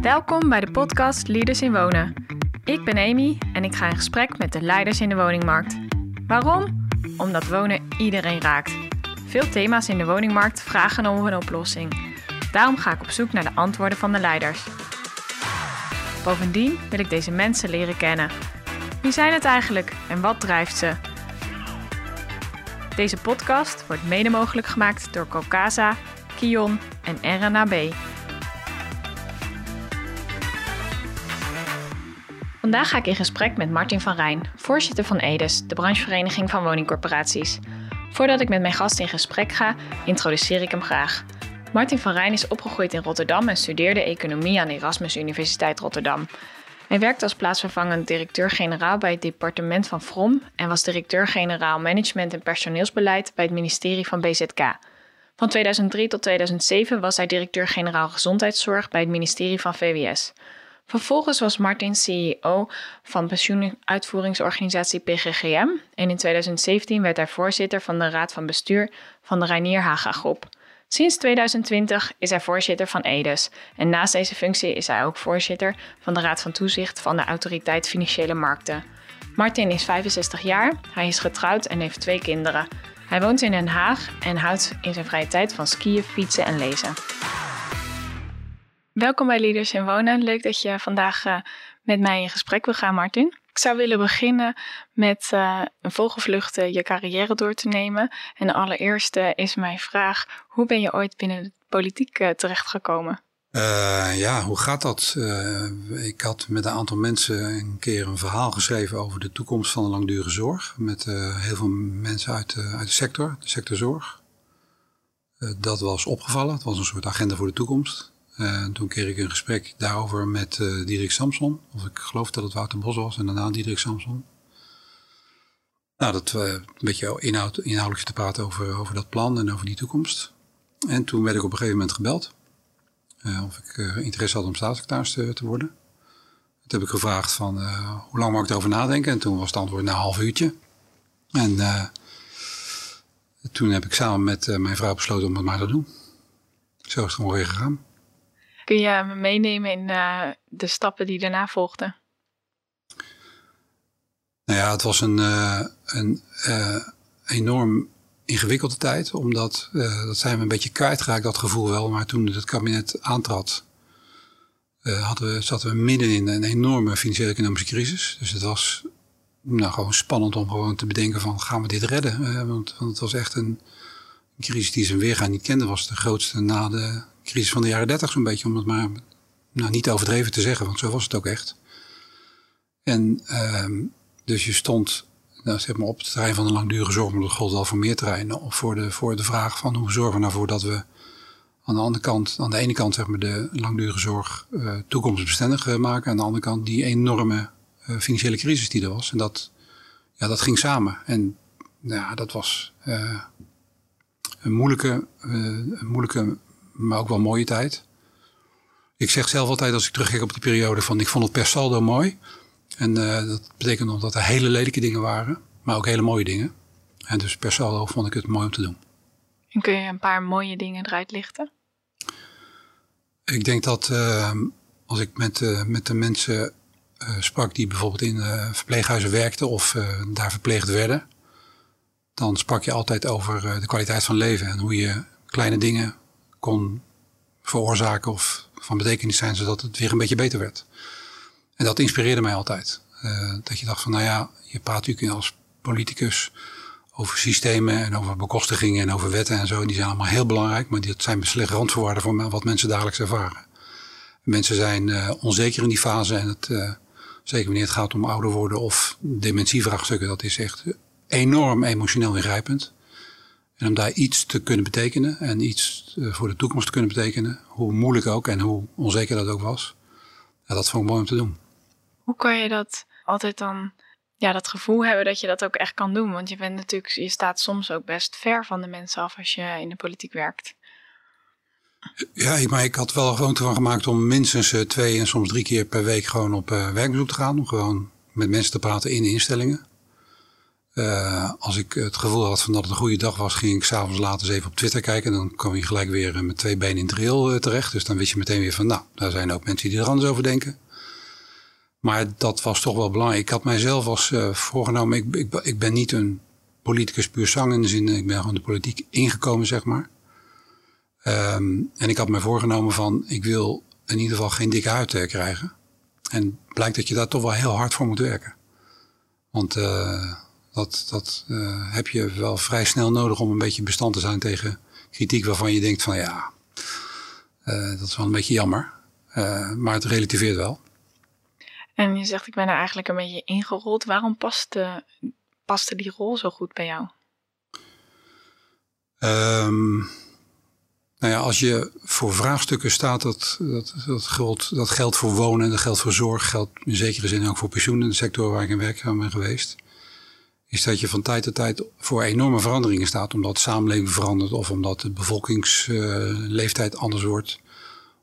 Welkom bij de podcast Leaders in Wonen. Ik ben Amy en ik ga in gesprek met de leiders in de woningmarkt. Waarom? Omdat wonen iedereen raakt. Veel thema's in de woningmarkt vragen om een oplossing. Daarom ga ik op zoek naar de antwoorden van de leiders. Bovendien wil ik deze mensen leren kennen. Wie zijn het eigenlijk en wat drijft ze? Deze podcast wordt mede mogelijk gemaakt door Cocasa, Kion en RNAB. Vandaag ga ik in gesprek met Martin van Rijn, voorzitter van EDES, de branchevereniging van woningcorporaties. Voordat ik met mijn gast in gesprek ga, introduceer ik hem graag. Martin van Rijn is opgegroeid in Rotterdam en studeerde economie aan de Erasmus Universiteit Rotterdam. Hij werkte als plaatsvervangend directeur-generaal bij het departement van Vrom en was directeur-generaal management en personeelsbeleid bij het ministerie van BZK. Van 2003 tot 2007 was hij directeur-generaal gezondheidszorg bij het ministerie van VWS. Vervolgens was Martin CEO van pensioenuitvoeringsorganisatie PGGM en in 2017 werd hij voorzitter van de raad van bestuur van de Reinier Haga Groep. Sinds 2020 is hij voorzitter van EDES en naast deze functie is hij ook voorzitter van de Raad van Toezicht van de Autoriteit Financiële Markten. Martin is 65 jaar, hij is getrouwd en heeft twee kinderen. Hij woont in Den Haag en houdt in zijn vrije tijd van skiën, fietsen en lezen. Welkom bij Leaders in Wonen. Leuk dat je vandaag uh, met mij in gesprek wil gaan, Martin. Ik zou willen beginnen met uh, een vogelvlucht je carrière door te nemen. En de allereerste is mijn vraag: hoe ben je ooit binnen de politiek uh, terechtgekomen? ja, hoe gaat dat? ik had met een aantal mensen een keer een verhaal geschreven over de toekomst van de langdurige zorg. Met heel veel mensen uit, uit de sector, de sector zorg. dat was opgevallen. Het was een soort agenda voor de toekomst. Uh, toen kreeg ik een gesprek daarover met uh, Diederik Samson. Of ik geloof dat het Wouter Bos was en daarna Diederik Samson. Nou, dat uh, een beetje inhoud, inhoudelijk te praten over, over dat plan en over die toekomst. En toen werd ik op een gegeven moment gebeld. of ik interesse had om staatssecretaris te, te, worden. Toen heb ik gevraagd van hoe lang mag ik erover nadenken? En toen was het antwoord na een half uurtje. En toen heb ik samen met mijn vrouw besloten om het maar te doen. Zo is het gewoon weer gegaan. Kun je me meenemen in uh, de stappen die daarna volgden? Nou ja, het was een, uh, een uh, enorm ingewikkelde tijd. Omdat, dat zijn we een beetje kwijtgeraakt, dat gevoel wel. Maar toen het kabinet aantrad, hadden we, zaten we midden in een enorme financiële economische crisis. Dus het was nou, gewoon spannend om gewoon te bedenken van gaan we dit redden? want, want, het was echt een, een crisis die zijn weergaan niet kende. was de grootste na de crisis van de jaren dertig zo'n beetje, om het maar nou, niet overdreven te zeggen, want zo was het ook echt. En uh, dus je stond nou, zeg maar op het terrein van de langdurige zorg, maar dat gold al voor meer terreinen, of voor de, voor de vraag van hoe zorgen we ervoor dat we aan de andere kant, aan de ene kant zeg maar de langdurige zorg uh, toekomstbestendig uh, maken, aan de andere kant die enorme uh, financiële crisis die er was. En dat, ja, dat ging samen. En ja, dat was een moeilijke, een moeilijke maar ook wel een mooie tijd. Ik zeg zelf altijd als ik terugkijk op die periode van ik vond het per saldo mooi. En uh, dat betekent nog dat er hele lelijke dingen waren, maar ook hele mooie dingen. En dus per saldo vond ik het mooi om te doen. En kun je een paar mooie dingen eruit lichten? Ik denk dat uh, als ik met, uh, met de mensen sprak die bijvoorbeeld in verpleeghuizen werkten of daar verpleegd werden, dan sprak je altijd over de kwaliteit van leven en hoe je kleine dingen kon veroorzaken of van betekenis zijn, zodat het weer een beetje beter werd. En dat inspireerde mij altijd. Uh, dat je dacht van, nou ja, je praat natuurlijk als politicus over systemen en over bekostigingen en over wetten en zo. Die zijn allemaal heel belangrijk, maar dat zijn slechte randvoorwaarden voor wat mensen dagelijks ervaren. Mensen zijn uh, onzeker in die fase en het, uh, zeker wanneer het gaat om ouder worden of dementievraagstukken, dat is echt enorm emotioneel ingrijpend. En om daar iets te kunnen betekenen en iets eh, voor de toekomst te kunnen betekenen, hoe moeilijk ook en hoe onzeker dat ook was, ja, dat vond ik mooi om te doen. Hoe kan je dat altijd dan, ja, dat gevoel hebben dat je dat ook echt kan doen? Want je bent natuurlijk, je staat soms ook best ver van de mensen af als je in de politiek werkt. Ja, maar ik had wel gewoon van gemaakt om minstens eh, twee en soms drie keer per week gewoon op uh, werkbezoek te gaan. Om gewoon met mensen te praten in de instellingen. Uh, als ik het gevoel had van dat het een goede dag was, ging ik s'avonds later eens even op Twitter kijken. En dan kwam je gelijk weer met twee benen in het rail terecht. Dus dan wist je meteen weer van, nou, daar zijn ook mensen die er anders over denken. Maar dat was toch wel belangrijk. Ik had mijzelf als voorgenomen, ik, ik, ik, ben niet een politicus puur zang in de zin, ik ben gewoon de politiek ingekomen, zeg maar. Um, en ik had mij voorgenomen van, ik wil in ieder geval geen dikke huid krijgen. En blijkt dat je daar toch wel heel hard voor moet werken. Want dat, dat heb je wel vrij snel nodig om een beetje bestand te zijn tegen kritiek waarvan je denkt van ja, dat is wel een beetje jammer. maar het relativeert wel. En je zegt, ik ben er eigenlijk een beetje ingerold. Waarom paste, paste die rol zo goed bij jou? Um, nou ja, als je voor vraagstukken staat, dat, dat, dat, geldt, dat geldt voor wonen, dat geldt voor zorg, geldt in zekere zin ook voor pensioenen, de sector waar ik in werkzaam ben geweest. Is dat je van tijd tot tijd voor enorme veranderingen staat, omdat samenleving verandert, of omdat de bevolkingsleeftijd anders wordt,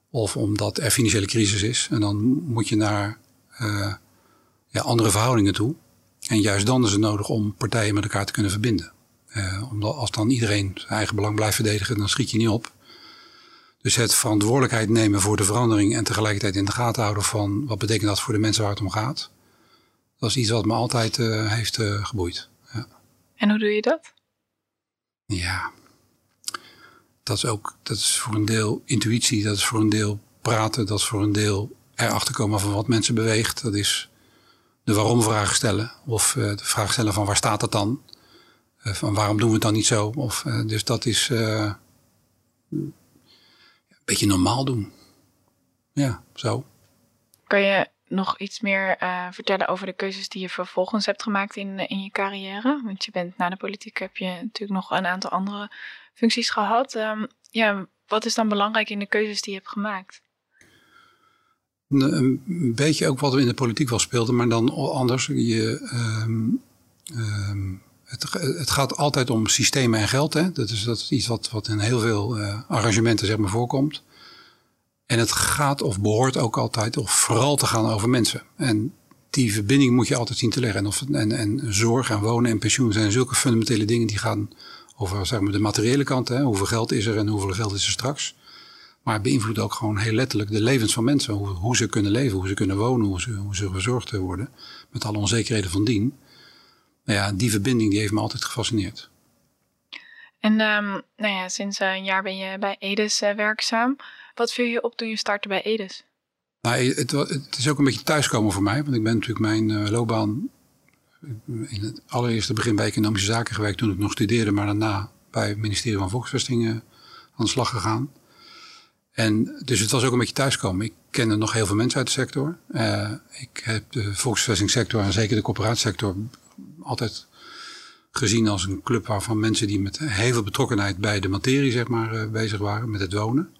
of omdat er financiële crisis is. En dan moet je naar uh, ja, andere verhoudingen toe. En juist dan is het nodig om partijen met elkaar te kunnen verbinden. Uh, omdat als dan iedereen zijn eigen belang blijft verdedigen, dan schiet je niet op. Dus het verantwoordelijkheid nemen voor de verandering en tegelijkertijd in de gaten houden van wat betekent dat voor de mensen waar het om gaat. Dat is iets wat me altijd uh, heeft uh, geboeid. Ja. En hoe doe je dat? Ja, dat is ook dat is voor een deel intuïtie, dat is voor een deel praten, dat is voor een deel erachter komen van wat mensen beweegt. Dat is de waarom vraag stellen. Of uh, de vraag stellen van waar staat dat dan? Van waarom doen we het dan niet zo? Of, dus dat is een beetje normaal doen. Ja, zo. Kan je nog iets meer vertellen over de keuzes die je vervolgens hebt gemaakt in, in je carrière? Want je bent na de politiek heb je natuurlijk nog een aantal andere functies gehad. Um, ja, wat is dan belangrijk in de keuzes die je hebt gemaakt? een beetje ook wat er in de politiek wel speelde, maar dan anders. Je, um, um, het, het, gaat altijd om systemen en geld. Hè? Dat, is, dat is iets wat, wat in heel veel uh, arrangementen zeg maar, voorkomt. En het gaat of behoort ook altijd of vooral te gaan over mensen. En die verbinding moet je altijd zien te leggen. En, of, en, en zorg en wonen en pensioen zijn zulke fundamentele dingen die gaan over zeg maar, de materiële kant. Hè? Hoeveel geld is er en hoeveel geld is er straks. Maar beïnvloedt ook gewoon heel letterlijk de levens van mensen. Hoe, hoe, ze kunnen leven, hoe ze kunnen wonen, hoe ze, hoe ze verzorgd worden. Met alle onzekerheden van dien. Nou ja, die verbinding die heeft me altijd gefascineerd. En um, nou ja, sinds een jaar ben je bij Edes uh, werkzaam. Wat viel je op toen je startte bij Edes? Nou, het, het, is ook een beetje thuiskomen voor mij. Want ik ben natuurlijk mijn uh, loopbaan in het allereerste begin bij economische zaken gewerkt toen ik nog studeerde. Maar daarna bij het ministerie van Volksvesting aan de slag gegaan. En dus het was ook een beetje thuiskomen. Ik kende nog heel veel mensen uit de sector. Ik heb de volksvestingssector en zeker de corporatiesector altijd gezien als een club waarvan mensen die met heel veel betrokkenheid bij de materie zeg maar, bezig waren, met het wonen.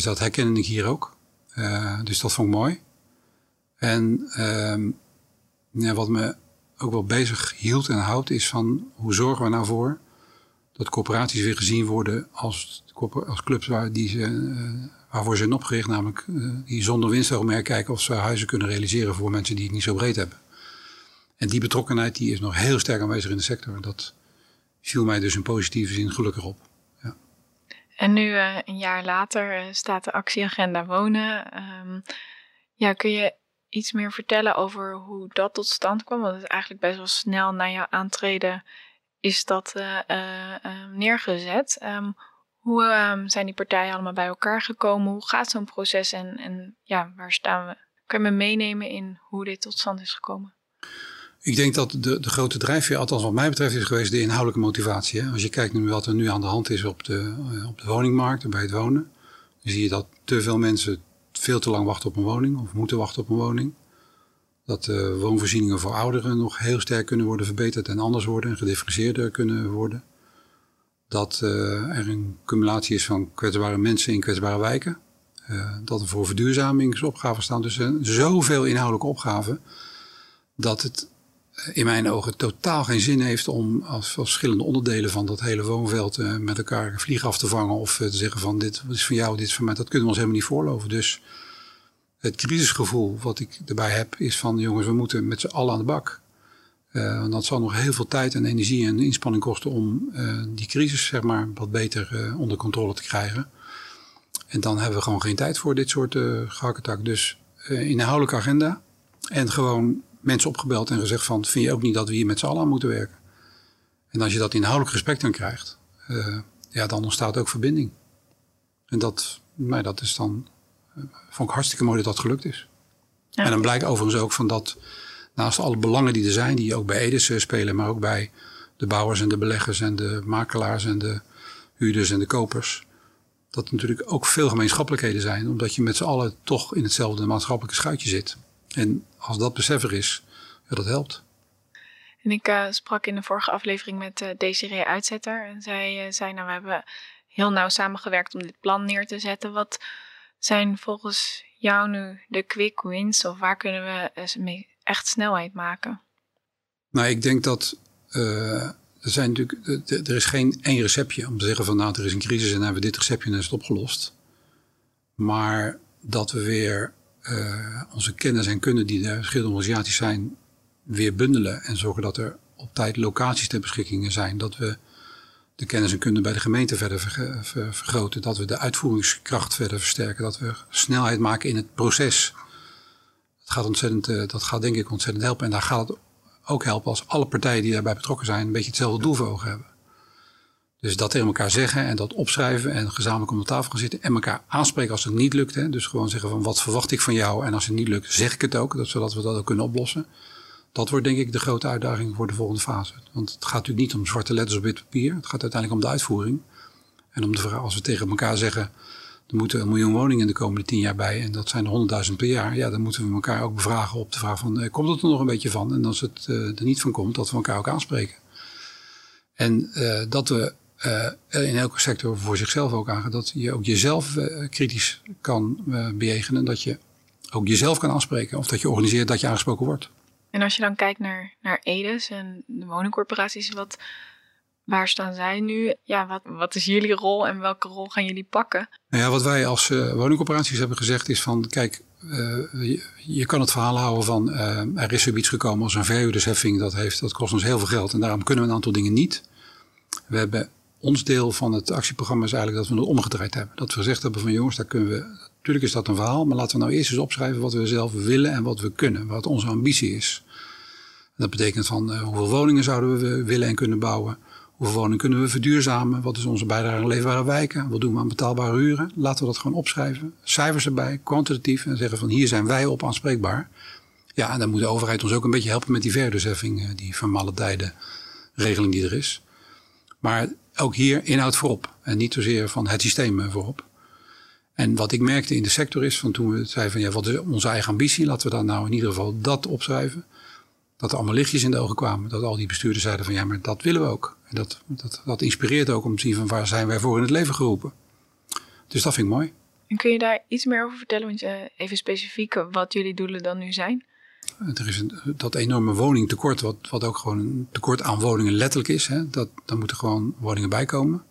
Dus dat herkende ik hier ook. Uh, dus dat vond ik mooi. En ehm, ja, wat me ook wel bezig hield en houdt is van hoe zorgen we nou voor dat corporaties weer gezien worden als, als clubs waar die ze, uh, waarvoor ze zijn opgericht. Namelijk uh, die zonder winstoogmerk kijken of ze huizen kunnen realiseren voor mensen die het niet zo breed hebben. En die betrokkenheid die is nog heel sterk aanwezig in de sector. Dat viel mij dus in positieve zin gelukkig op. En nu uh, een jaar later staat de actieagenda wonen. Um, ja, kun je iets meer vertellen over hoe dat tot stand kwam? Want het is eigenlijk best wel snel na jouw aantreden is dat uh, neergezet. Um, hoe um, zijn die partijen allemaal bij elkaar gekomen? Hoe gaat zo'n proces en, en ja, waar staan we? Kan je me meenemen in hoe dit tot stand is gekomen? Ik denk dat de, de grote drijfveer, althans wat mij betreft, is geweest de inhoudelijke motivatie. Als je kijkt naar wat er nu aan de hand is op de, op de woningmarkt en bij het wonen, dan zie je dat te veel mensen veel te lang wachten op een woning of moeten wachten op een woning. Dat de woonvoorzieningen voor ouderen nog heel sterk kunnen worden verbeterd en anders worden en gedifferentieerder kunnen worden. Dat uh, er een cumulatie is van kwetsbare mensen in kwetsbare wijken. Dat er voor verduurzamingsopgaven staan. Dus uh, zoveel inhoudelijke opgaven. Dat het in mijn ogen totaal geen zin heeft om als verschillende onderdelen van dat hele woonveld met elkaar vliegen af te vangen. Of te zeggen van dit is van jou, dit is van mij. Dat kunnen we ons helemaal niet voorloven. Dus het crisisgevoel wat ik erbij heb is van jongens, we moeten met z'n allen aan de bak. want dat zal nog heel veel tijd en energie en inspanning kosten om die crisis zeg maar, wat beter onder controle te krijgen. En dan hebben we gewoon geen tijd voor dit soort uh, gehakketak. Dus inhoudelijke agenda en gewoon mensen opgebeld en gezegd van... vind je ook niet dat we hier met z'n allen aan moeten werken? En als je dat inhoudelijk respect aan krijgt, uh, ja, dan ontstaat ook verbinding. En dat, nou, dat is dan, uh, vond ik hartstikke mooi dat dat gelukt is. Ja. En dan blijkt overigens ook van dat naast alle belangen die er zijn, die ook bij Edis uh, spelen, maar ook bij de bouwers en de beleggers en de makelaars en de huurders en de kopers, dat er natuurlijk ook veel gemeenschappelijkheden zijn, omdat je met z'n allen toch in hetzelfde maatschappelijke schuitje zit. En als dat besef er is, ja, dat helpt. En ik uh, sprak in de vorige aflevering met uh, Desiree Uitzetter. En zij uh, zei, nou, we hebben heel nauw samengewerkt om dit plan neer te zetten. Wat zijn volgens jou nu de quick wins? Of waar kunnen we mee echt snelheid maken? Nou, ik denk dat er zijn natuurlijk, er is geen één receptje om te zeggen van nou, er is een crisis en hebben we dit receptje en is het opgelost. Maar dat we weer onze kennis en kunde die er verschillende organisaties zijn, weer bundelen en zorgen dat er op tijd locaties ter beschikking zijn. Dat we de kennis en kunde bij de gemeente verder vergroten. Dat we de uitvoeringskracht verder versterken. Dat we snelheid maken in het proces. Dat gaat, ontzettend, eh, dat gaat denk ik ontzettend helpen. En daar gaat het ook helpen als alle partijen die daarbij betrokken zijn een beetje hetzelfde doel voor ogen hebben. Dus dat tegen elkaar zeggen en dat opschrijven en gezamenlijk om de tafel gaan zitten en elkaar aanspreken als het niet lukt. Hè. Dus gewoon zeggen van wat verwacht ik van jou en als het niet lukt zeg ik het ook, zodat we dat ook kunnen oplossen. Dat wordt denk ik de grote uitdaging voor de volgende fase. Want het gaat natuurlijk niet om zwarte letters op wit papier. Het gaat uiteindelijk om de uitvoering. En om de vraag, als we tegen elkaar zeggen, er moeten een miljoen woningen in de komende tien jaar bij. En dat zijn er honderdduizend per jaar. Ja, dan moeten we elkaar ook bevragen op de vraag van, eh, komt het er nog een beetje van? En als het eh, er niet van komt, dat we elkaar ook aanspreken. En uh, dat we uh, in elke sector voor zichzelf ook aangaan. Dat je ook jezelf uh, kritisch kan uh, bejegenen. Dat je ook jezelf kan aanspreken. Of dat je organiseert dat je aangesproken wordt. En als je dan kijkt naar, naar EDES en de woningcorporaties, wat, waar staan zij nu? Ja, wat, wat is jullie rol en welke rol gaan jullie pakken? Nou ja, wat wij als woningcorporaties hebben gezegd is van, kijk, je, je, kan het verhaal houden van, er is zoiets gekomen als een verhuurdersheffing, dat, heeft, dat kost ons heel veel geld en daarom kunnen we een aantal dingen niet. We hebben ons deel van het actieprogramma is eigenlijk dat we het omgedraaid hebben. Dat we gezegd hebben van jongens, daar kunnen we Natuurlijk is dat een verhaal, maar laten we nou eerst eens opschrijven wat we zelf willen en wat we kunnen, wat onze ambitie is. dat betekent van uh, hoeveel woningen zouden we willen en kunnen bouwen, hoeveel woningen kunnen we verduurzamen, wat is onze bijdrage aan leefbare wijken, wat doen we aan betaalbare huren. Laten we dat gewoon opschrijven, cijfers erbij, kwantitatief en zeggen van hier zijn wij op aanspreekbaar. Ja, en dan moet de overheid ons ook een beetje helpen met die verduursheffing, uh, die vermaledijde regeling die er is. Maar ook hier inhoud voorop en niet zozeer van het systeem eh, voorop. En wat ik merkte in de sector is, van toen we zeiden van ja, wat is onze eigen ambitie? Laten we dan nou in ieder geval dat opschrijven. Dat er allemaal lichtjes in de ogen kwamen. Dat al die bestuurders zeiden van ja, maar dat willen we ook. En dat, dat, dat inspireert ook om te zien van waar zijn wij voor in het leven geroepen. Dus dat vind ik mooi. En kun je daar iets meer over vertellen? Uh, even specifiek wat jullie doelen dan nu zijn? Er is dat enorme woningtekort, wat, wat ook gewoon een tekort aan woningen letterlijk is. Hè, dat, daar moeten gewoon woningen bij komen.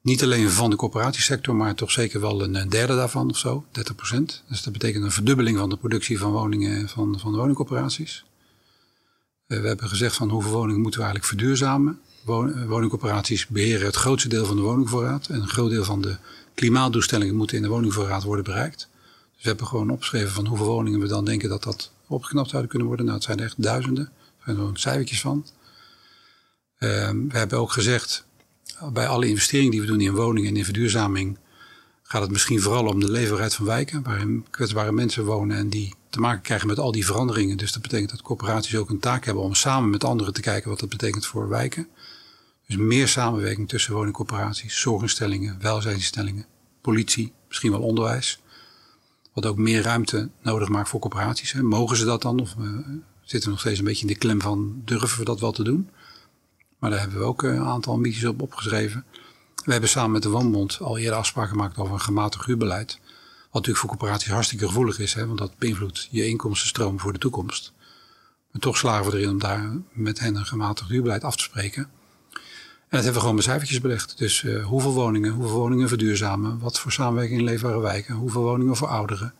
Niet alleen van de corporatiesector, maar toch zeker wel een derde daarvan of zo, 30 procent. Dus dat betekent een verdubbeling van de productie van woningen van, van de woningcorporaties. Uh, we hebben gezegd van hoeveel woningen moeten we eigenlijk verduurzamen. Won woningcorporaties beheren het grootste deel van de woningvoorraad. En een groot deel van de klimaatdoelstellingen moeten in de woningvoorraad worden bereikt. Dus we hebben gewoon opgeschreven van hoeveel woningen we dan denken dat dat opgeknapt zouden kunnen worden. Nou, het zijn echt duizenden. Er zijn er gewoon cijfertjes van. Uh, we hebben ook gezegd bij alle investeringen die we doen in woningen en in verduurzaming gaat het misschien vooral om de leefbaarheid van wijken, waarin kwetsbare mensen wonen en die te maken krijgen met al die veranderingen. Dus dat betekent dat corporaties ook een taak hebben om samen met anderen te kijken wat dat betekent voor wijken. Dus meer samenwerking tussen woningcorporaties, zorginstellingen, welzijnsinstellingen, politie, misschien wel onderwijs. Wat ook meer ruimte nodig maakt voor corporaties. Mogen ze dat dan? Of uh, zitten we nog steeds een beetje in de klem van durven we dat wel te doen? Maar daar hebben we ook eh, een aantal ambities op opgeschreven. We hebben samen met de Woonbond al eerder afspraken gemaakt over een gematigd huurbeleid. Wat natuurlijk voor corporaties hartstikke gevoelig is, hè, want dat beïnvloedt je inkomstenstroom voor de toekomst. Maar toch slagen we erin om daar met hen een gematigd huurbeleid af te spreken. En dat hebben we gewoon met cijfertjes belegd. Dus uh, hoeveel woningen, hoeveel woningen verduurzamen, wat voor samenwerking in leefbare wijken, hoeveel woningen voor ouderen,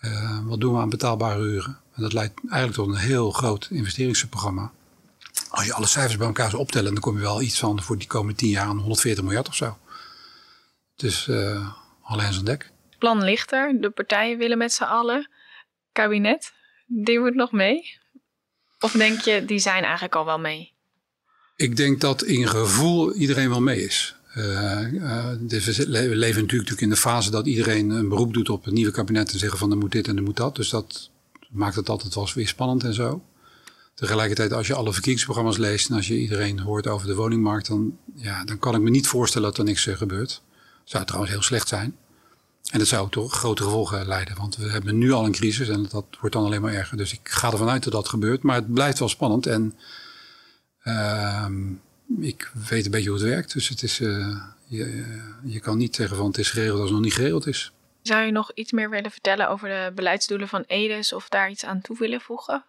uh, wat doen we aan betaalbare huren. En dat leidt eigenlijk tot een heel groot investeringsprogramma. Als je alle cijfers bij elkaar zou optellen, dan kom je wel iets van voor die komende tien jaar aan 140 miljard of zo. Dus uh, alleen aan dek. Plan ligt er. De partijen willen met z'n allen. Kabinet, die moet nog mee? Of denk je, die zijn eigenlijk al wel mee? Ik denk dat in gevoel iedereen wel mee is. Uh, dus we leven natuurlijk in de fase dat iedereen een beroep doet op het nieuwe kabinet en zeggen van er moet dit en er moet dat. Dus dat maakt het altijd wel weer spannend en zo. Tegelijkertijd, als je alle verkiezingsprogramma's leest en als je iedereen hoort over de woningmarkt, dan, ja, dan kan ik me niet voorstellen dat er niks uh, gebeurt. Zou trouwens heel slecht zijn. En dat zou ook toch grote gevolgen leiden. Want we hebben nu al een crisis en dat wordt dan alleen maar erger. Dus ik ga ervan uit dat dat gebeurt. Maar het blijft wel spannend. En ik weet een beetje hoe het werkt. Dus het is, uh, je, je kan niet zeggen van het is geregeld als het nog niet geregeld is. Zou je nog iets meer willen vertellen over de beleidsdoelen van EDES of daar iets aan toe willen voegen?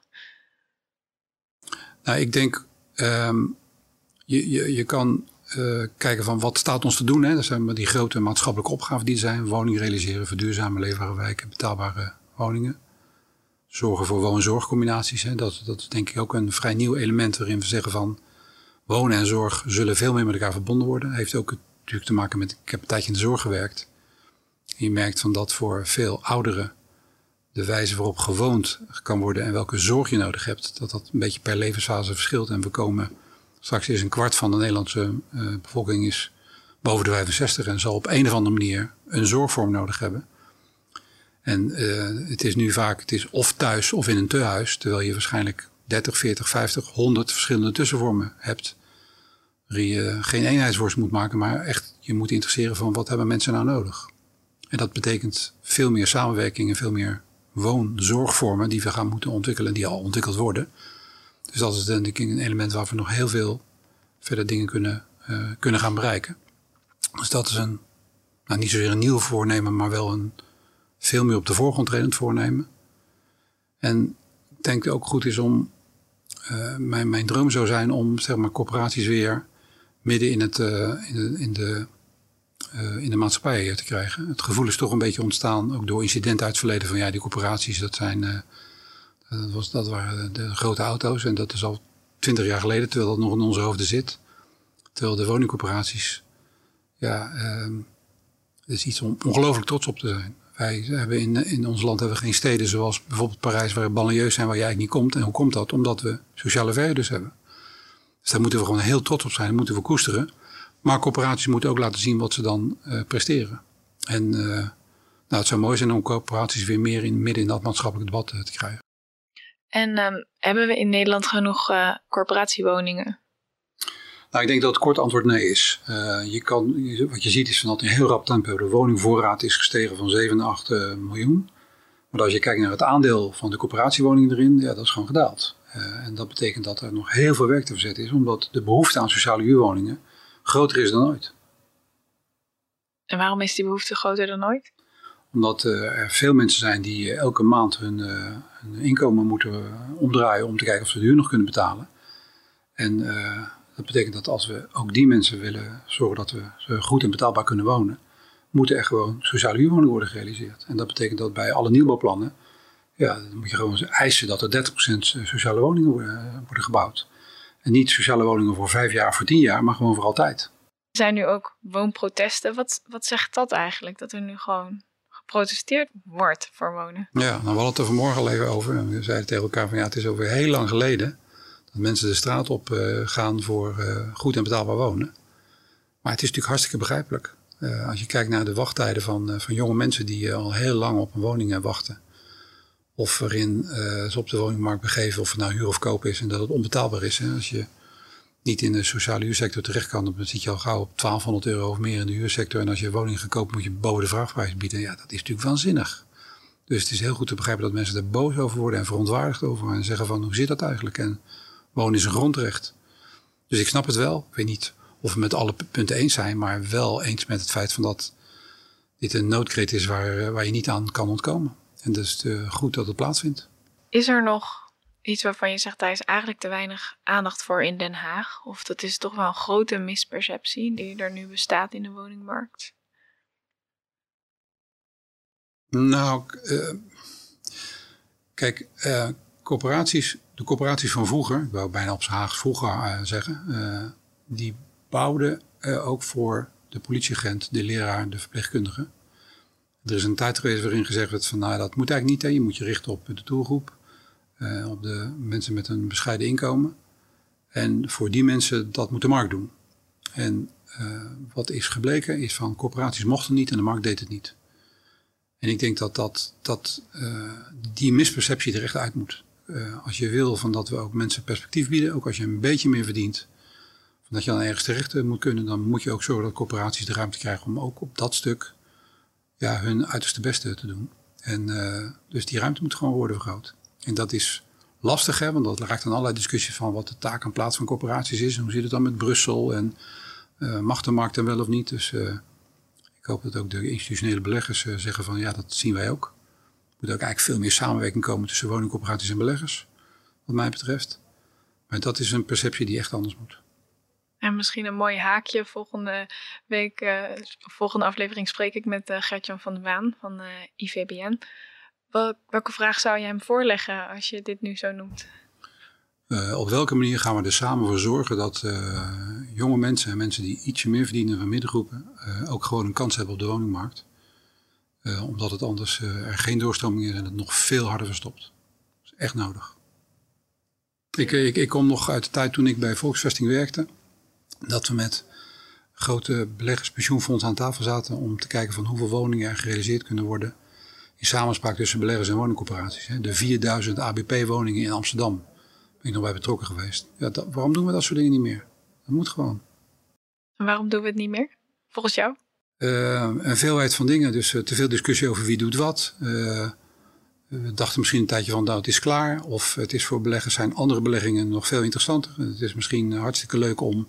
Nou, ik denk, um, je, je, je kan uh, kijken van wat staat ons te doen. Hè? Dat zijn die grote maatschappelijke opgaven die er zijn. Woning realiseren, verduurzamen, leefbare wijken, betaalbare woningen. Zorgen voor woon-zorgcombinaties. Dat, dat is denk ik ook een vrij nieuw element waarin we zeggen van wonen en zorg zullen veel meer met elkaar verbonden worden. Heeft ook natuurlijk te maken met, ik heb een tijdje in de zorg gewerkt. Je merkt van dat voor veel ouderen de wijze waarop gewoond kan worden en welke zorg je nodig hebt, dat dat een beetje per levensfase verschilt. En we komen straks is een kwart van de Nederlandse uh, bevolking is boven de 65 en zal op een of andere manier een zorgvorm nodig hebben. En uh, het is nu vaak, het is of thuis of in een tehuis, terwijl je waarschijnlijk 30, 40, 50, 100 verschillende tussenvormen hebt. Waar je geen eenheidsworst moet maken, maar echt je moet interesseren van wat hebben mensen nou nodig. En dat betekent veel meer samenwerking en veel meer woonzorgvormen die we gaan moeten ontwikkelen, die al ontwikkeld worden. Dus dat is denk ik een element waar we nog heel veel verder dingen kunnen, uh, kunnen gaan bereiken. Dus dat is een, nou niet zozeer een nieuw voornemen, maar wel een veel meer op de voorgrond tredend voornemen. En ik denk ook goed is om, uh, mijn, mijn droom zou zijn om zeg maar corporaties weer midden in, het, uh, in de, in de uh, in de maatschappij te krijgen. Het gevoel is toch een beetje ontstaan, ook door incidenten uit het verleden, van ja, die corporaties, dat zijn. Dat, was, dat waren de grote auto's en dat is al twintig jaar geleden, terwijl dat nog in onze hoofden zit. Terwijl de woningcorporaties, ja, uh, is iets om ongelooflijk trots op te zijn. Wij hebben in, in ons land hebben we geen steden zoals bijvoorbeeld Parijs, waar banlieues zijn waar je eigenlijk niet komt. En hoe komt dat? Omdat we sociale verhuurders hebben. Dus daar moeten we gewoon heel trots op zijn, dat moeten we koesteren. Maar corporaties moeten ook laten zien wat ze dan uh, presteren. En uh, nou, het zou mooi zijn om corporaties weer meer in, midden in dat maatschappelijk debat uh, te krijgen. En um, hebben we in Nederland genoeg corporatiewoningen? Nou, ik denk dat het kort antwoord nee is. je kan, wat je ziet is dat in heel rap tempo de woningvoorraad is gestegen van 7 naar 8 miljoen. Maar als je kijkt naar het aandeel van de corporatiewoningen erin, ja, dat is gewoon gedaald. en dat betekent dat er nog heel veel werk te verzetten is, omdat de behoefte aan sociale huurwoningen groter is dan ooit. En waarom is die behoefte groter dan ooit? Omdat er veel mensen zijn die elke maand hun, hun, inkomen moeten omdraaien om te kijken of ze de huur nog kunnen betalen. En dat betekent dat als we ook die mensen willen zorgen dat we ze goed en betaalbaar kunnen wonen, moeten er gewoon sociale huurwoningen worden gerealiseerd. En dat betekent dat bij alle nieuwbouwplannen, ja, dan moet je gewoon eisen dat er 30% sociale woningen worden, worden gebouwd. En niet sociale woningen voor vijf jaar, voor tien jaar, maar gewoon voor altijd. Er zijn nu ook woonprotesten. Wat, wat zegt dat eigenlijk? Dat er nu gewoon geprotesteerd wordt voor wonen? Ja, nou, we hadden het er vanmorgen al even over. En we zeiden tegen elkaar van ja, het is over heel lang geleden dat mensen de straat op uh, gaan voor uh, goed en betaalbaar wonen. Maar het is natuurlijk hartstikke begrijpelijk. Uh, als je kijkt naar de wachttijden van, van jonge mensen die al heel lang op een woning wachten of waarin ze op de woningmarkt begeven, of het nou huur of koop is en dat het onbetaalbaar is. Hè. Als je niet in de sociale huursector terecht kan, dan zit je al gauw op 1200 euro of meer in de huursector. En als je woning gekoopt moet je boven de vraagprijs bieden. Ja, dat is natuurlijk waanzinnig. Dus het is heel goed te begrijpen dat mensen er boos over worden en verontwaardigd over. En zeggen van, hoe zit dat eigenlijk? En wonen is een grondrecht. Dus ik snap het wel. Ik weet niet of we met alle punten eens zijn, maar wel eens met het feit van dat dit een noodkreet is waar, waar je niet aan kan ontkomen. En dus uh, goed dat het plaatsvindt. Is er nog iets waarvan je zegt, daar is eigenlijk te weinig aandacht voor in Den Haag? Of dat is toch wel een grote misperceptie die er nu bestaat in de woningmarkt? Nou, uh, kijk, uh, corporaties, de corporaties van vroeger, ik wou bijna op z'n Haags vroeger zeggen, die bouwden ook voor de politieagent, de leraar, de verpleegkundige. Er is een tijd geweest waarin gezegd werd van nou dat moet eigenlijk niet. Hè. Je moet je richten op de doelgroep, op de mensen met een bescheiden inkomen. En voor die mensen, dat moet de markt doen. En wat is gebleken is van corporaties mochten niet en de markt deed het niet. En ik denk dat, dat, dat die misperceptie er echt uit moet. Uh, als je wil van dat we ook mensen perspectief bieden, ook als je een beetje meer verdient, van dat je dan ergens terecht moet kunnen, dan moet je ook zorgen dat corporaties de ruimte krijgen om ook op dat stuk ja, hun uiterste beste te doen. En dus die ruimte moet gewoon worden vergroot. En dat is lastig, hè, want dat raakt aan allerlei discussies van wat de taak en plaats van corporaties is. Hoe zit het dan met Brussel en uh, mag de markt dan wel of niet? Dus ik hoop dat ook de institutionele beleggers zeggen van ja, dat zien wij ook. Moet ook eigenlijk veel meer samenwerking komen tussen woningcorporaties en beleggers, wat mij betreft. Maar dat is een perceptie die echt anders moet. En misschien een mooi haakje. Volgende week, volgende aflevering spreek ik met Gertjan van der Waan van IVBN. Welke vraag zou je hem voorleggen als je dit nu zo noemt? Op welke manier gaan we er samen voor zorgen dat jonge mensen en mensen die ietsje meer verdienen van middengroepen ook gewoon een kans hebben op de woningmarkt? Omdat het anders er geen doorstroming is en het nog veel harder verstopt. Dat is echt nodig. Ik, ik, ik kom nog uit de tijd toen ik bij Volksvesting werkte, dat we met grote beleggers, pensioenfondsen aan tafel zaten om te kijken van hoeveel woningen er gerealiseerd kunnen worden in samenspraak tussen beleggers en woningcorporaties. Hè. De 4000 ABP-woningen in Amsterdam ben ik nog bij betrokken geweest. Ja, waarom doen we dat soort dingen niet meer? Dat moet gewoon. En waarom doen we het niet meer, volgens jou? Een veelheid van dingen. Dus uh, te veel discussie over wie doet wat. Uh, we dachten misschien een tijdje van, nou, het is klaar. Of het is voor beleggers zijn andere beleggingen nog veel interessanter. Het is misschien hartstikke leuk om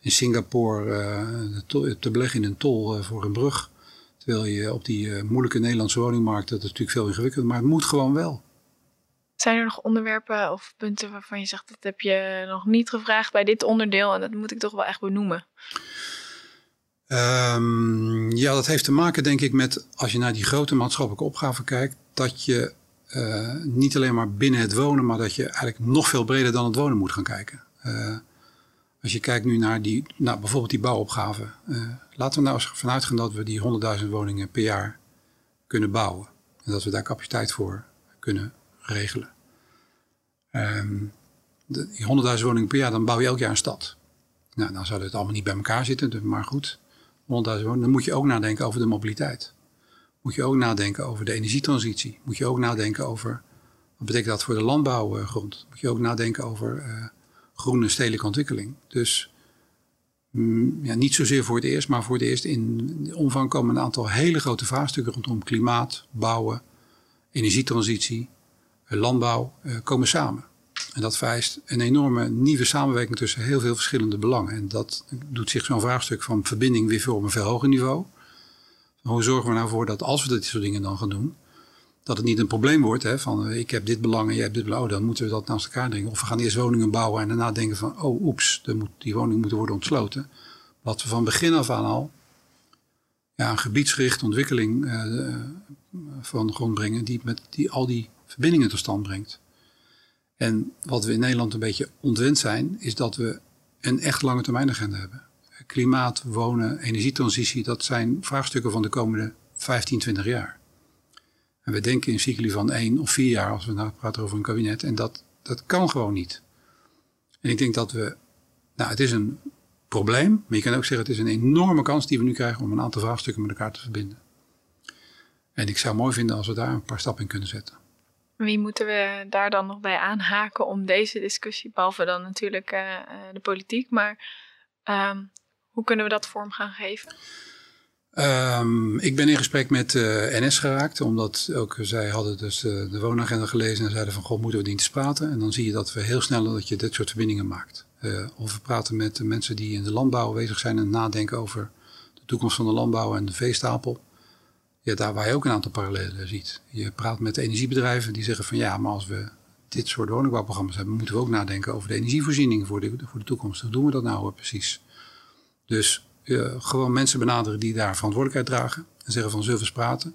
in Singapore te beleggen in een tol voor een brug. Terwijl je op die moeilijke Nederlandse woningmarkt, dat is natuurlijk veel ingewikkelder, maar het moet gewoon wel. Zijn er nog onderwerpen of punten waarvan je zegt, dat heb je nog niet gevraagd bij dit onderdeel en dat moet ik toch wel echt benoemen? Um, ja, dat heeft te maken denk ik met, als je naar die grote maatschappelijke opgaven kijkt, dat je uh, niet alleen maar binnen het wonen, maar dat je eigenlijk nog veel breder dan het wonen moet gaan kijken. Uh, als je kijkt nu naar die, nou, bijvoorbeeld die bouwopgave. Uh, laten we nou eens vanuit gaan dat we die 100.000 woningen per jaar kunnen bouwen. En dat we daar capaciteit voor kunnen regelen. Um, die 100.000 woningen per jaar, dan bouw je elk jaar een stad. Nou, dan zou het allemaal niet bij elkaar zitten, dus, maar goed. 100.000 woningen. Dan moet je ook nadenken over de mobiliteit. Moet je ook nadenken over de energietransitie. Moet je ook nadenken over, wat betekent dat voor de landbouwgrond? Moet je ook nadenken over... Uh, groene stedelijke ontwikkeling. Dus mm, ja, niet zozeer voor het eerst, maar voor het eerst in de omvang komen een aantal hele grote vraagstukken rondom klimaat, bouwen, energietransitie, eh, landbouw eh, komen samen. En dat vereist een enorme nieuwe samenwerking tussen heel veel verschillende belangen. En dat doet zich zo'n vraagstuk van verbinding weer voor op een veel hoger niveau. Hoe zorgen we nou voor dat als we dit soort dingen dan gaan doen, dat het niet een probleem wordt. Hè, van eh, ik heb dit belang en jij hebt dit belang. Oh, dan moeten we dat naast elkaar dringen. Of we gaan eerst woningen bouwen en daarna denken van oh oeps, moet, die woningen moeten worden ontsloten. Dat we van begin af aan al ja, een gebiedsgerichte ontwikkeling uh, van de grond brengen. Die, met, die al die verbindingen tot stand brengt. En wat we in Nederland een beetje ontwend zijn, is dat we een echt lange termijn agenda hebben. Klimaat, wonen, energietransitie, dat zijn vraagstukken van de komende 15, 20 jaar. En we denken in cycli van één of vier jaar als we nou praten over een kabinet. En dat, dat kan gewoon niet. En ik denk dat we, nou het is een probleem, maar je kan ook zeggen het is een enorme kans die we nu krijgen om een aantal vraagstukken met elkaar te verbinden. En ik zou mooi vinden als we daar een paar stappen in kunnen zetten. Wie moeten we daar dan nog bij aanhaken om deze discussie, behalve dan natuurlijk uh, de politiek, maar um, hoe kunnen we dat vorm gaan geven? Um, ik ben in gesprek met uh, NS geraakt, omdat ook zij hadden dus uh, de woonagenda gelezen en zeiden van, god, moeten we die te praten? En dan zie je dat we heel snel dat je dit soort verbindingen maakt. Of we praten met de mensen die in de landbouw bezig zijn en nadenken over de toekomst van de landbouw en de veestapel. Ja, daar waar je ook een aantal parallellen ziet. Je praat met energiebedrijven die zeggen van, ja, maar als we dit soort woningbouwprogramma's hebben, moeten we ook nadenken over de energievoorziening voor de, voor de toekomst. Hoe doen we dat nou precies? Dus uh, gewoon mensen benaderen die daar verantwoordelijkheid dragen. En zeggen van zullen we praten.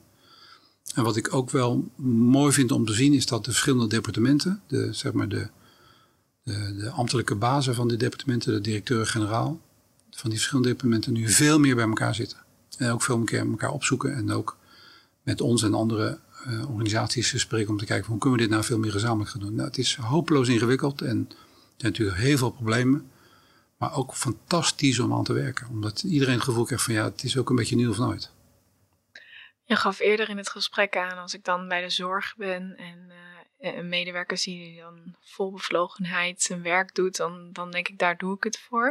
En wat ik ook wel mooi vind om te zien is dat de verschillende departementen, de, zeg maar de, de, de ambtelijke bazen van de departementen, de directeur-generaal, van die verschillende departementen nu veel meer bij elkaar zitten. En ook veel meer elkaar opzoeken en ook met ons en andere uh, organisaties spreken om te kijken hoe kunnen we dit nou veel meer gezamenlijk gaan doen. Nou, het is hopeloos ingewikkeld en er zijn natuurlijk heel veel problemen. Maar ook fantastisch om aan te werken. Omdat iedereen het gevoel krijgt van ja, het is ook een beetje nieuw of nooit. Je gaf eerder in het gesprek aan, als ik dan bij de zorg ben en uh, een medewerker zie die dan vol bevlogenheid zijn werk doet, dan, dan denk ik, daar doe ik het voor.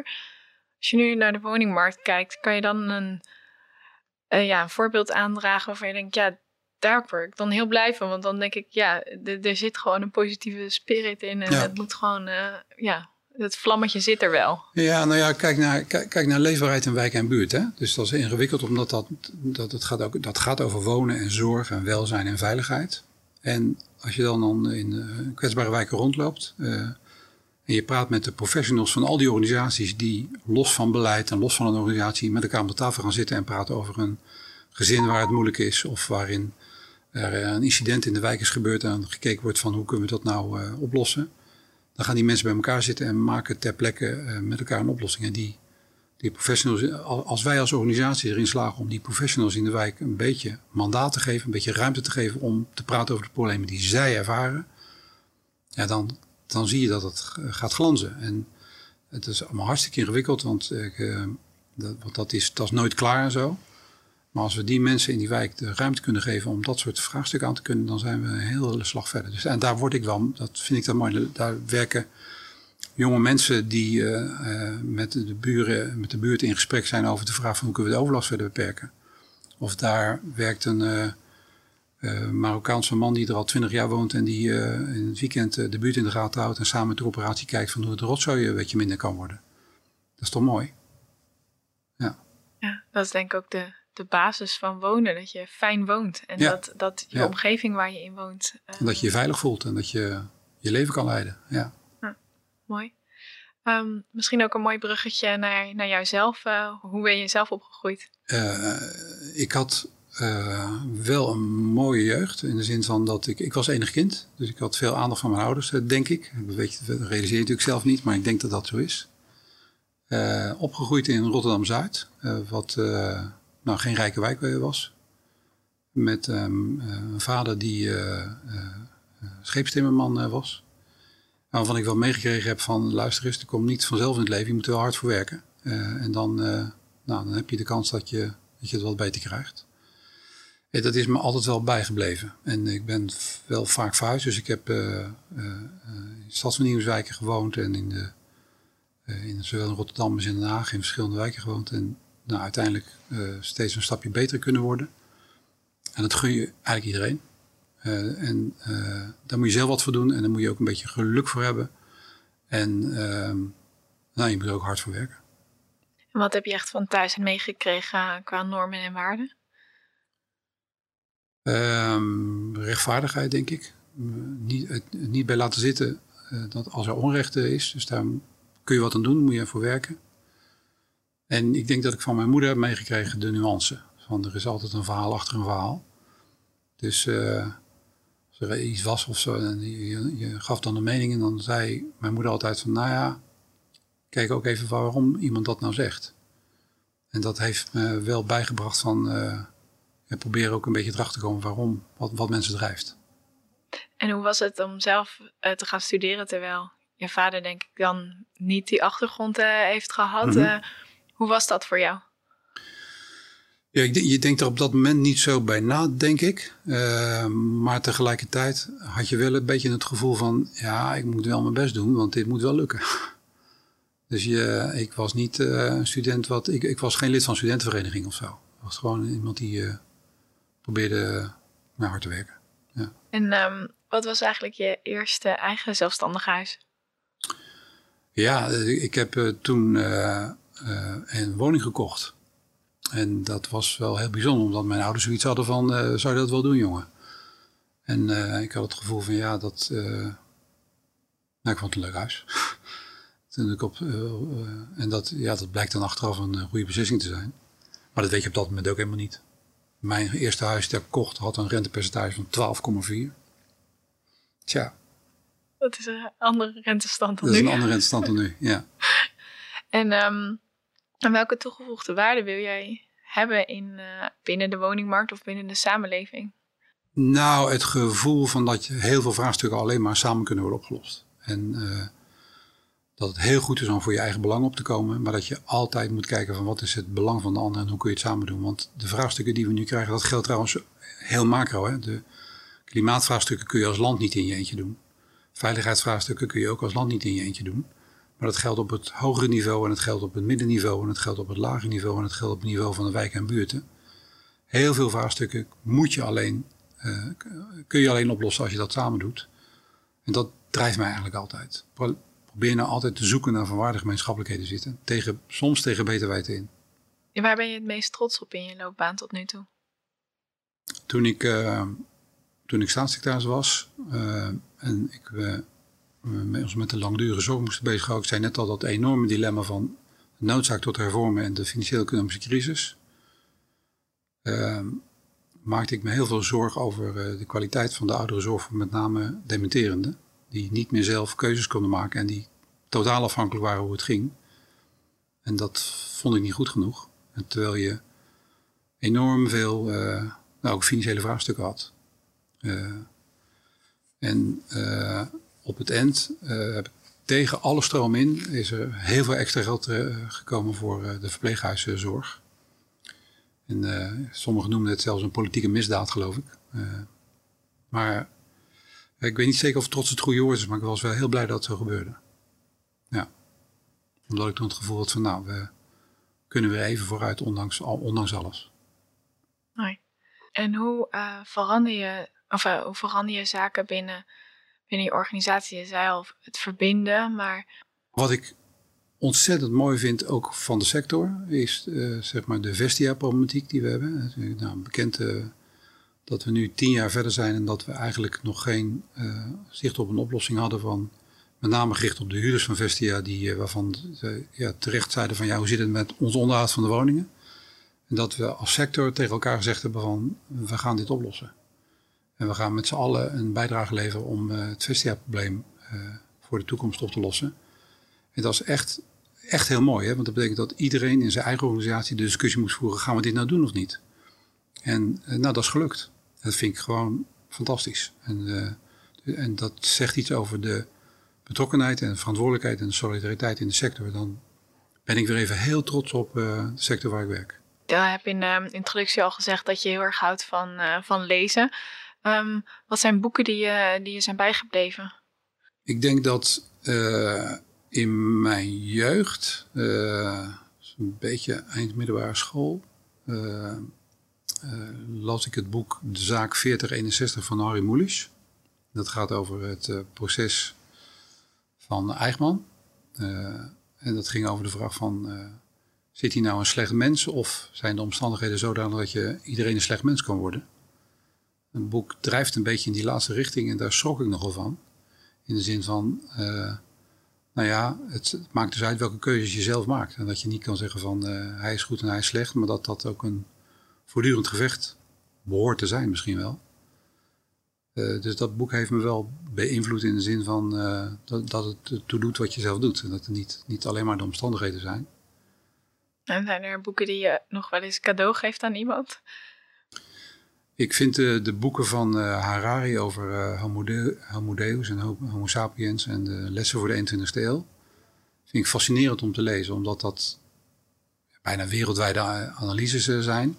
Als je nu naar de woningmarkt kijkt, kan je dan een, uh, ja, een voorbeeld aandragen waarvan je denkt, ja, daar word ik dan heel blij van. Want dan denk ik, ja, er zit gewoon een positieve spirit in en het moet gewoon, uh, ja, het vlammetje zit er wel. Ja, nou ja, kijk naar, kijk, kijk naar leefbaarheid in wijk en buurt. Hè? Dus dat is ingewikkeld, omdat dat, dat, het gaat ook, dat gaat over wonen en zorg en welzijn en veiligheid. En als je dan, dan in uh, kwetsbare wijken rondloopt uh, en je praat met de professionals van al die organisaties die los van beleid en los van een organisatie met elkaar aan de tafel gaan zitten en praten over een gezin waar het moeilijk is of waarin er een incident in de wijk is gebeurd en gekeken wordt van hoe kunnen we dat nou uh, oplossen dan gaan die mensen bij elkaar zitten en maken ter plekke uh, met elkaar een oplossing. En die, die professionals, als wij als organisatie erin slagen om die professionals in de wijk een beetje mandaat te geven, een beetje ruimte te geven om te praten over de problemen die zij ervaren, ja, dan, dan zie je dat het gaat glanzen. En het is allemaal hartstikke ingewikkeld, want, uh, dat, want dat, is, dat is nooit klaar en zo. Maar als we die mensen in die wijk de ruimte kunnen geven om dat soort vraagstukken aan te kunnen, dan zijn we een hele slag verder. Dus, en daar word ik wel, dat vind ik dan mooi, daar werken jonge mensen die uh, uh, met de buren, met de buurt in gesprek zijn over de vraag van hoe kunnen we de overlast verder beperken. Of daar werkt een Marokkaanse man die er al twintig jaar woont en die in het weekend de buurt in de gaten houdt en samen met de operatie kijkt van hoe de rotzooi een beetje minder kan worden. Dat is toch mooi? Ja. Ja, dat is denk ik ook de, de basis van wonen. Dat je fijn woont. En dat, dat je omgeving waar je in woont. Uh, dat je je veilig voelt en dat je je leven kan leiden. Ja. mooi. Um, misschien ook een mooi bruggetje naar, naar jouzelf. Uh, hoe ben je zelf opgegroeid? Uh, ik had wel een mooie jeugd. In de zin van dat ik... Ik was enig kind. Dus ik had veel aandacht van mijn ouders, denk ik. Dat, weet je, dat realiseer je natuurlijk zelf niet. Maar ik denk dat dat zo is. opgegroeid in Rotterdam-Zuid. wat nou, geen rijke wijk was. Met um, een vader die scheepstimmerman was. Waarvan ik wel meegekregen heb van luister eens, er komt niet vanzelf in het leven. Je moet er wel hard voor werken. en dan, nou, dan heb je de kans dat je, dat je het wat beter krijgt. En dat is me altijd wel bijgebleven. En ik ben wel vaak verhuisd. Dus ik heb in stadsvernieuwingswijken gewoond. En in de, in, zowel in Rotterdam als in Den Haag in verschillende wijken gewoond. En nou, uiteindelijk steeds een stapje beter kunnen worden. En dat gun je eigenlijk iedereen. En uh, daar moet je zelf wat voor doen en daar moet je ook een beetje geluk voor hebben. En ehm, nou, je moet er ook hard voor werken. En wat heb je echt van thuis meegekregen qua normen en waarden? Um, rechtvaardigheid, denk ik. niet, niet bij laten zitten dat als er onrecht is, dus daar kun je wat aan doen, moet je ervoor werken. En ik denk dat ik van mijn moeder heb meegekregen de nuance. Van er is altijd een verhaal achter een verhaal. Dus uh, als er iets was of zo, en je, gaf dan een mening en dan zei mijn moeder altijd van, nou ja, kijk ook even waarom iemand dat nou zegt. En dat heeft me wel bijgebracht van, probeer ook een beetje erachter te komen waarom, wat, wat mensen drijft. En hoe was het om zelf uh, te gaan studeren terwijl je vader denk ik dan niet die achtergrond heeft gehad? Mm -hmm. Hoe was dat voor jou? Ja, je denkt er op dat moment niet zo bij na, denk ik. Maar tegelijkertijd had je wel een beetje het gevoel van... ja, ik moet wel mijn best doen, want dit moet wel lukken. Dus je, ik was niet een student wat... Ik, ik was geen lid van een studentenvereniging of zo. Ik was gewoon iemand die probeerde uh, hard te werken. Ja. En um, wat was eigenlijk je eerste eigen zelfstandig huis? Ja, ik heb toen uh, een woning gekocht. En dat was wel heel bijzonder, omdat mijn ouders zoiets hadden van, uh, zou je dat wel doen, jongen? En ik had het gevoel van, ja, dat... nou, ik vond het een leuk huis. Toen ik op, en dat, ja, dat blijkt dan achteraf een goede beslissing te zijn. Maar dat weet je op dat moment ook helemaal niet. Mijn eerste huis dat ik kocht had een rentepercentage van 12,4. Tja. Dat is een andere rentestand dan nu. Dat is een andere rentestand dan nu, ja. en, um, en welke toegevoegde waarde wil jij hebben in, uh, binnen de woningmarkt of binnen de samenleving? Nou, het gevoel van dat je heel veel vraagstukken alleen maar samen kunnen worden opgelost. En uh, dat het heel goed is om voor je eigen belang op te komen, maar dat je altijd moet kijken van wat is het belang van de ander en hoe kun je het samen doen. Want de vraagstukken die we nu krijgen, dat geldt trouwens heel macro. Hè? De klimaatvraagstukken kun je als land niet in je eentje doen. Veiligheidsvraagstukken kun je ook als land niet in je eentje doen. Maar dat geldt op het hogere niveau en het geldt op het middenniveau en het geldt op het lagere niveau en het geldt op het niveau van de wijken en buurten. Heel veel vraagstukken moet je alleen, uh, kun je alleen oplossen als je dat samen doet. En dat drijft mij eigenlijk altijd probeer nou altijd te zoeken naar van waar de gemeenschappelijkheden zitten. Tegen, soms tegen beter weten in. En waar ben je het meest trots op in je loopbaan tot nu toe? Toen ik, uh, toen ik staatssecretaris was uh, en ik uh, ons met de langdurige zorg moesten bezighouden. Ik zei net al dat enorme dilemma van de noodzaak tot hervormen en de financiële economische crisis. maakte ik me heel veel zorgen over de kwaliteit van de ouderenzorg voor met name dementerende die niet meer zelf keuzes konden maken en die totaal afhankelijk waren hoe het ging. En dat vond ik niet goed genoeg. En terwijl je enorm veel, uh, nou ook financiële vraagstukken had. Uh, en uh, op het eind tegen alle stroom in is er heel veel extra geld gekomen voor de verpleeghuiszorg. En sommigen noemen het zelfs een politieke misdaad, geloof ik. maar ik weet niet zeker of het trots het goede woord is, maar ik was wel heel blij dat het zo gebeurde. Ja. Omdat ik toen het gevoel had van, nou, we kunnen weer even vooruit, ondanks, ondanks alles. Hoi. En hoe uh, verander je, of uh, hoe verander je zaken binnen, binnen je organisatie? Je zei al het verbinden, maar. Wat ik ontzettend mooi vind, ook van de sector, is uh, zeg maar de Vestia-problematiek die we hebben. Nou, een bekende dat we nu tien jaar verder zijn en dat we eigenlijk nog geen uh, zicht op een oplossing hadden van met name gericht op de huurders van Vestia, die, uh, waarvan ze ja, terecht zeiden van ja, hoe zit het met ons onderhoud van de woningen? En dat we als sector tegen elkaar gezegd hebben van we gaan dit oplossen. En we gaan met z'n allen een bijdrage leveren om uh, het Vestia-probleem voor de toekomst op te lossen. En dat is echt, echt heel mooi, hè? want dat betekent dat iedereen in zijn eigen organisatie de discussie moet voeren, gaan we dit nou doen of niet? En nou, dat is gelukt. Dat vind ik gewoon fantastisch. En, uh, en dat zegt iets over de betrokkenheid en de verantwoordelijkheid en de solidariteit in de sector. Dan ben ik weer even heel trots op uh, de sector waar ik werk. Ja, heb in de introductie al gezegd dat je heel erg houdt van, uh, van lezen. Um, wat zijn boeken die je, die je zijn bijgebleven? Ik denk dat in mijn jeugd, een beetje eind middelbare school, las ik het boek De Zaak 4061 van Harry Mulisch. Dat gaat over het uh, proces van Eichmann. Uh, en dat ging over de vraag van, zit hij nou een slecht mens of zijn de omstandigheden zodanig dat je iedereen een slecht mens kan worden? Het boek drijft een beetje in die laatste richting en daar schrok ik nogal van. In de zin van, nou ja, het, het, maakt dus uit welke keuzes je zelf maakt. En dat je niet kan zeggen van hij is goed en hij is slecht, maar dat dat ook een voortdurend gevecht behoort te zijn misschien wel. Uh, dus dat boek heeft me wel beïnvloed in de zin van uh, dat, dat het toe doet wat je zelf doet. En dat het niet, niet alleen maar de omstandigheden zijn. En zijn er boeken die je nog wel eens cadeau geeft aan iemand? Ik vind de, de boeken van uh, Harari over Homo, de, Homo Deus en Homo sapiens en de lessen voor de 21ste eeuw. Vind ik fascinerend om te lezen, omdat dat bijna wereldwijde analyses zijn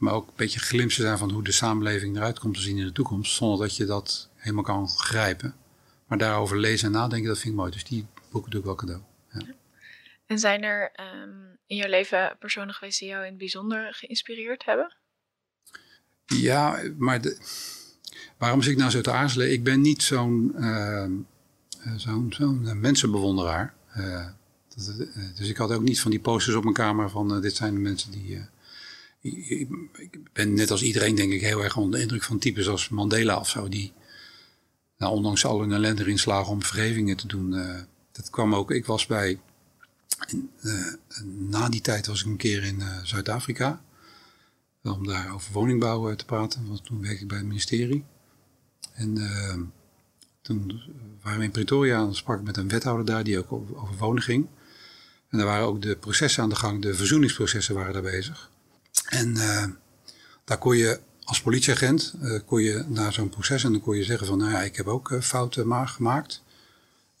maar ook een beetje glimpsen zijn van hoe de samenleving eruit komt te zien in de toekomst, zonder dat je dat helemaal kan grijpen. Maar daarover lezen en nadenken, dat vind ik mooi. Dus die boeken doe ik wel cadeau. Ja. En zijn er um, in je leven personen geweest die jou in het bijzonder geïnspireerd hebben? Ja, maar de, waarom zit ik nou zo te aarzelen? Ik ben niet zo'n uh, zo'n zo'n mensenbewonderaar. Uh, dat, dus ik had ook niet van die posters op mijn kamer van dit zijn de mensen die ik ben net als iedereen denk ik heel erg onder de indruk van types als Mandela of zo. Die nou, ondanks al hun ellende erin slagen om vergevingen te doen. Uh, dat kwam ook, ik was bij, uh, na die tijd was ik een keer in uh, Zuid-Afrika. om daar over woningbouw te praten. Want toen werkte ik bij het ministerie. En toen waren we in Pretoria en sprak ik met een wethouder daar die ook over, over ging. En daar waren ook de processen aan de gang, de verzoeningsprocessen waren daar bezig. En daar kon je als politieagent uh, kon je naar zo'n proces en dan kon je zeggen van nou ja, ik heb ook uh, fouten gemaakt.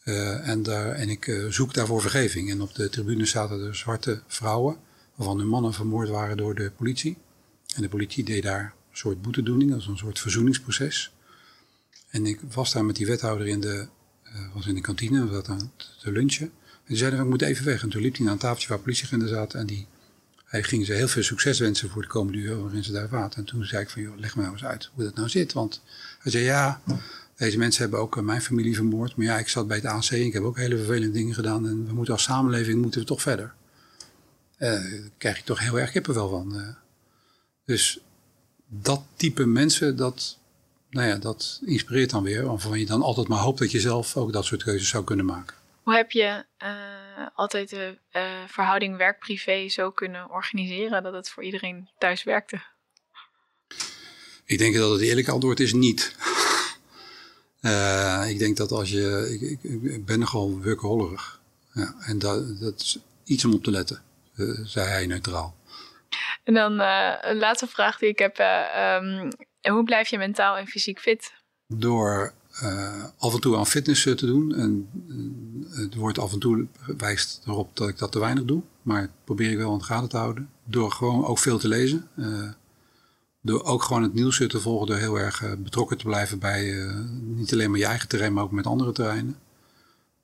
Uh, en, daar, en ik zoek daarvoor vergeving. En op de tribune zaten er zwarte vrouwen, waarvan hun mannen vermoord waren door de politie. En de politie deed daar een soort boetedoening, dat is een soort verzoeningsproces. En ik was daar met die wethouder in de, was in de kantine, we zaten te lunchen. En die zeiden, we moeten even weg. En toen liep hij naar een tafeltje waar politieagenten zaten en die hij ging ze heel veel succes wensen voor de komende uren waarin ze daar waren. En toen zei ik van, joh, leg nou eens uit hoe dat nou zit. Want hij zei, ja, deze mensen hebben ook eh, mijn familie vermoord. Maar ja, ik zat bij het ANC en ik heb ook hele vervelende dingen gedaan. En we moeten als samenleving moeten we toch verder. Uh, daar krijg je toch heel erg kippenvel van. Uh. Dus dat type mensen, dat, nou ja, dat inspireert dan weer. Waarvan je dan altijd maar hoopt dat je zelf ook dat soort keuzes zou kunnen maken. Hoe heb je uh, altijd de uh, verhouding werk-privé zo kunnen organiseren dat het voor iedereen thuis werkte? Ik denk dat het eerlijke antwoord is niet. uh, ik denk dat als je. Ik, ik, ik ben nogal workaholic. Ja, en dat, dat is iets om op te letten, zei hij neutraal. En dan een laatste vraag die ik heb. Um, hoe blijf je mentaal en fysiek fit? Door uh, af en toe aan fitness te doen. En het wordt af en toe wijst erop dat ik dat te weinig doe. Maar probeer ik wel in de gaten te houden. Door gewoon ook veel te lezen. Uh, door ook gewoon het nieuws te volgen. Door heel erg betrokken te blijven bij niet alleen maar je eigen terrein, maar ook met andere terreinen.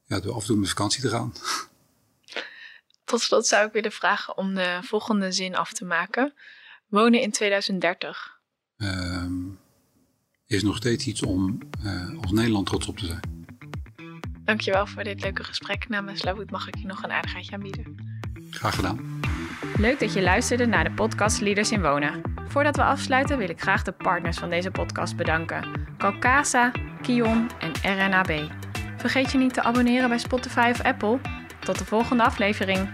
Ja, door af en toe met vakantie te gaan. Tot slot zou ik willen vragen om de volgende zin af te maken. Wonen in 2030. Ehm, is nog steeds iets om als Nederland trots op te zijn. Dankjewel voor dit leuke gesprek. Namens Lavoet mag ik je nog een aardigheidje aanbieden. Graag gedaan. Leuk dat je luisterde naar de podcast Leaders in Wonen. Voordat we afsluiten wil ik graag de partners van deze podcast bedanken. Calcasa, Kion en RNAB. Vergeet je niet te abonneren bij Spotify of Apple. Tot de volgende aflevering.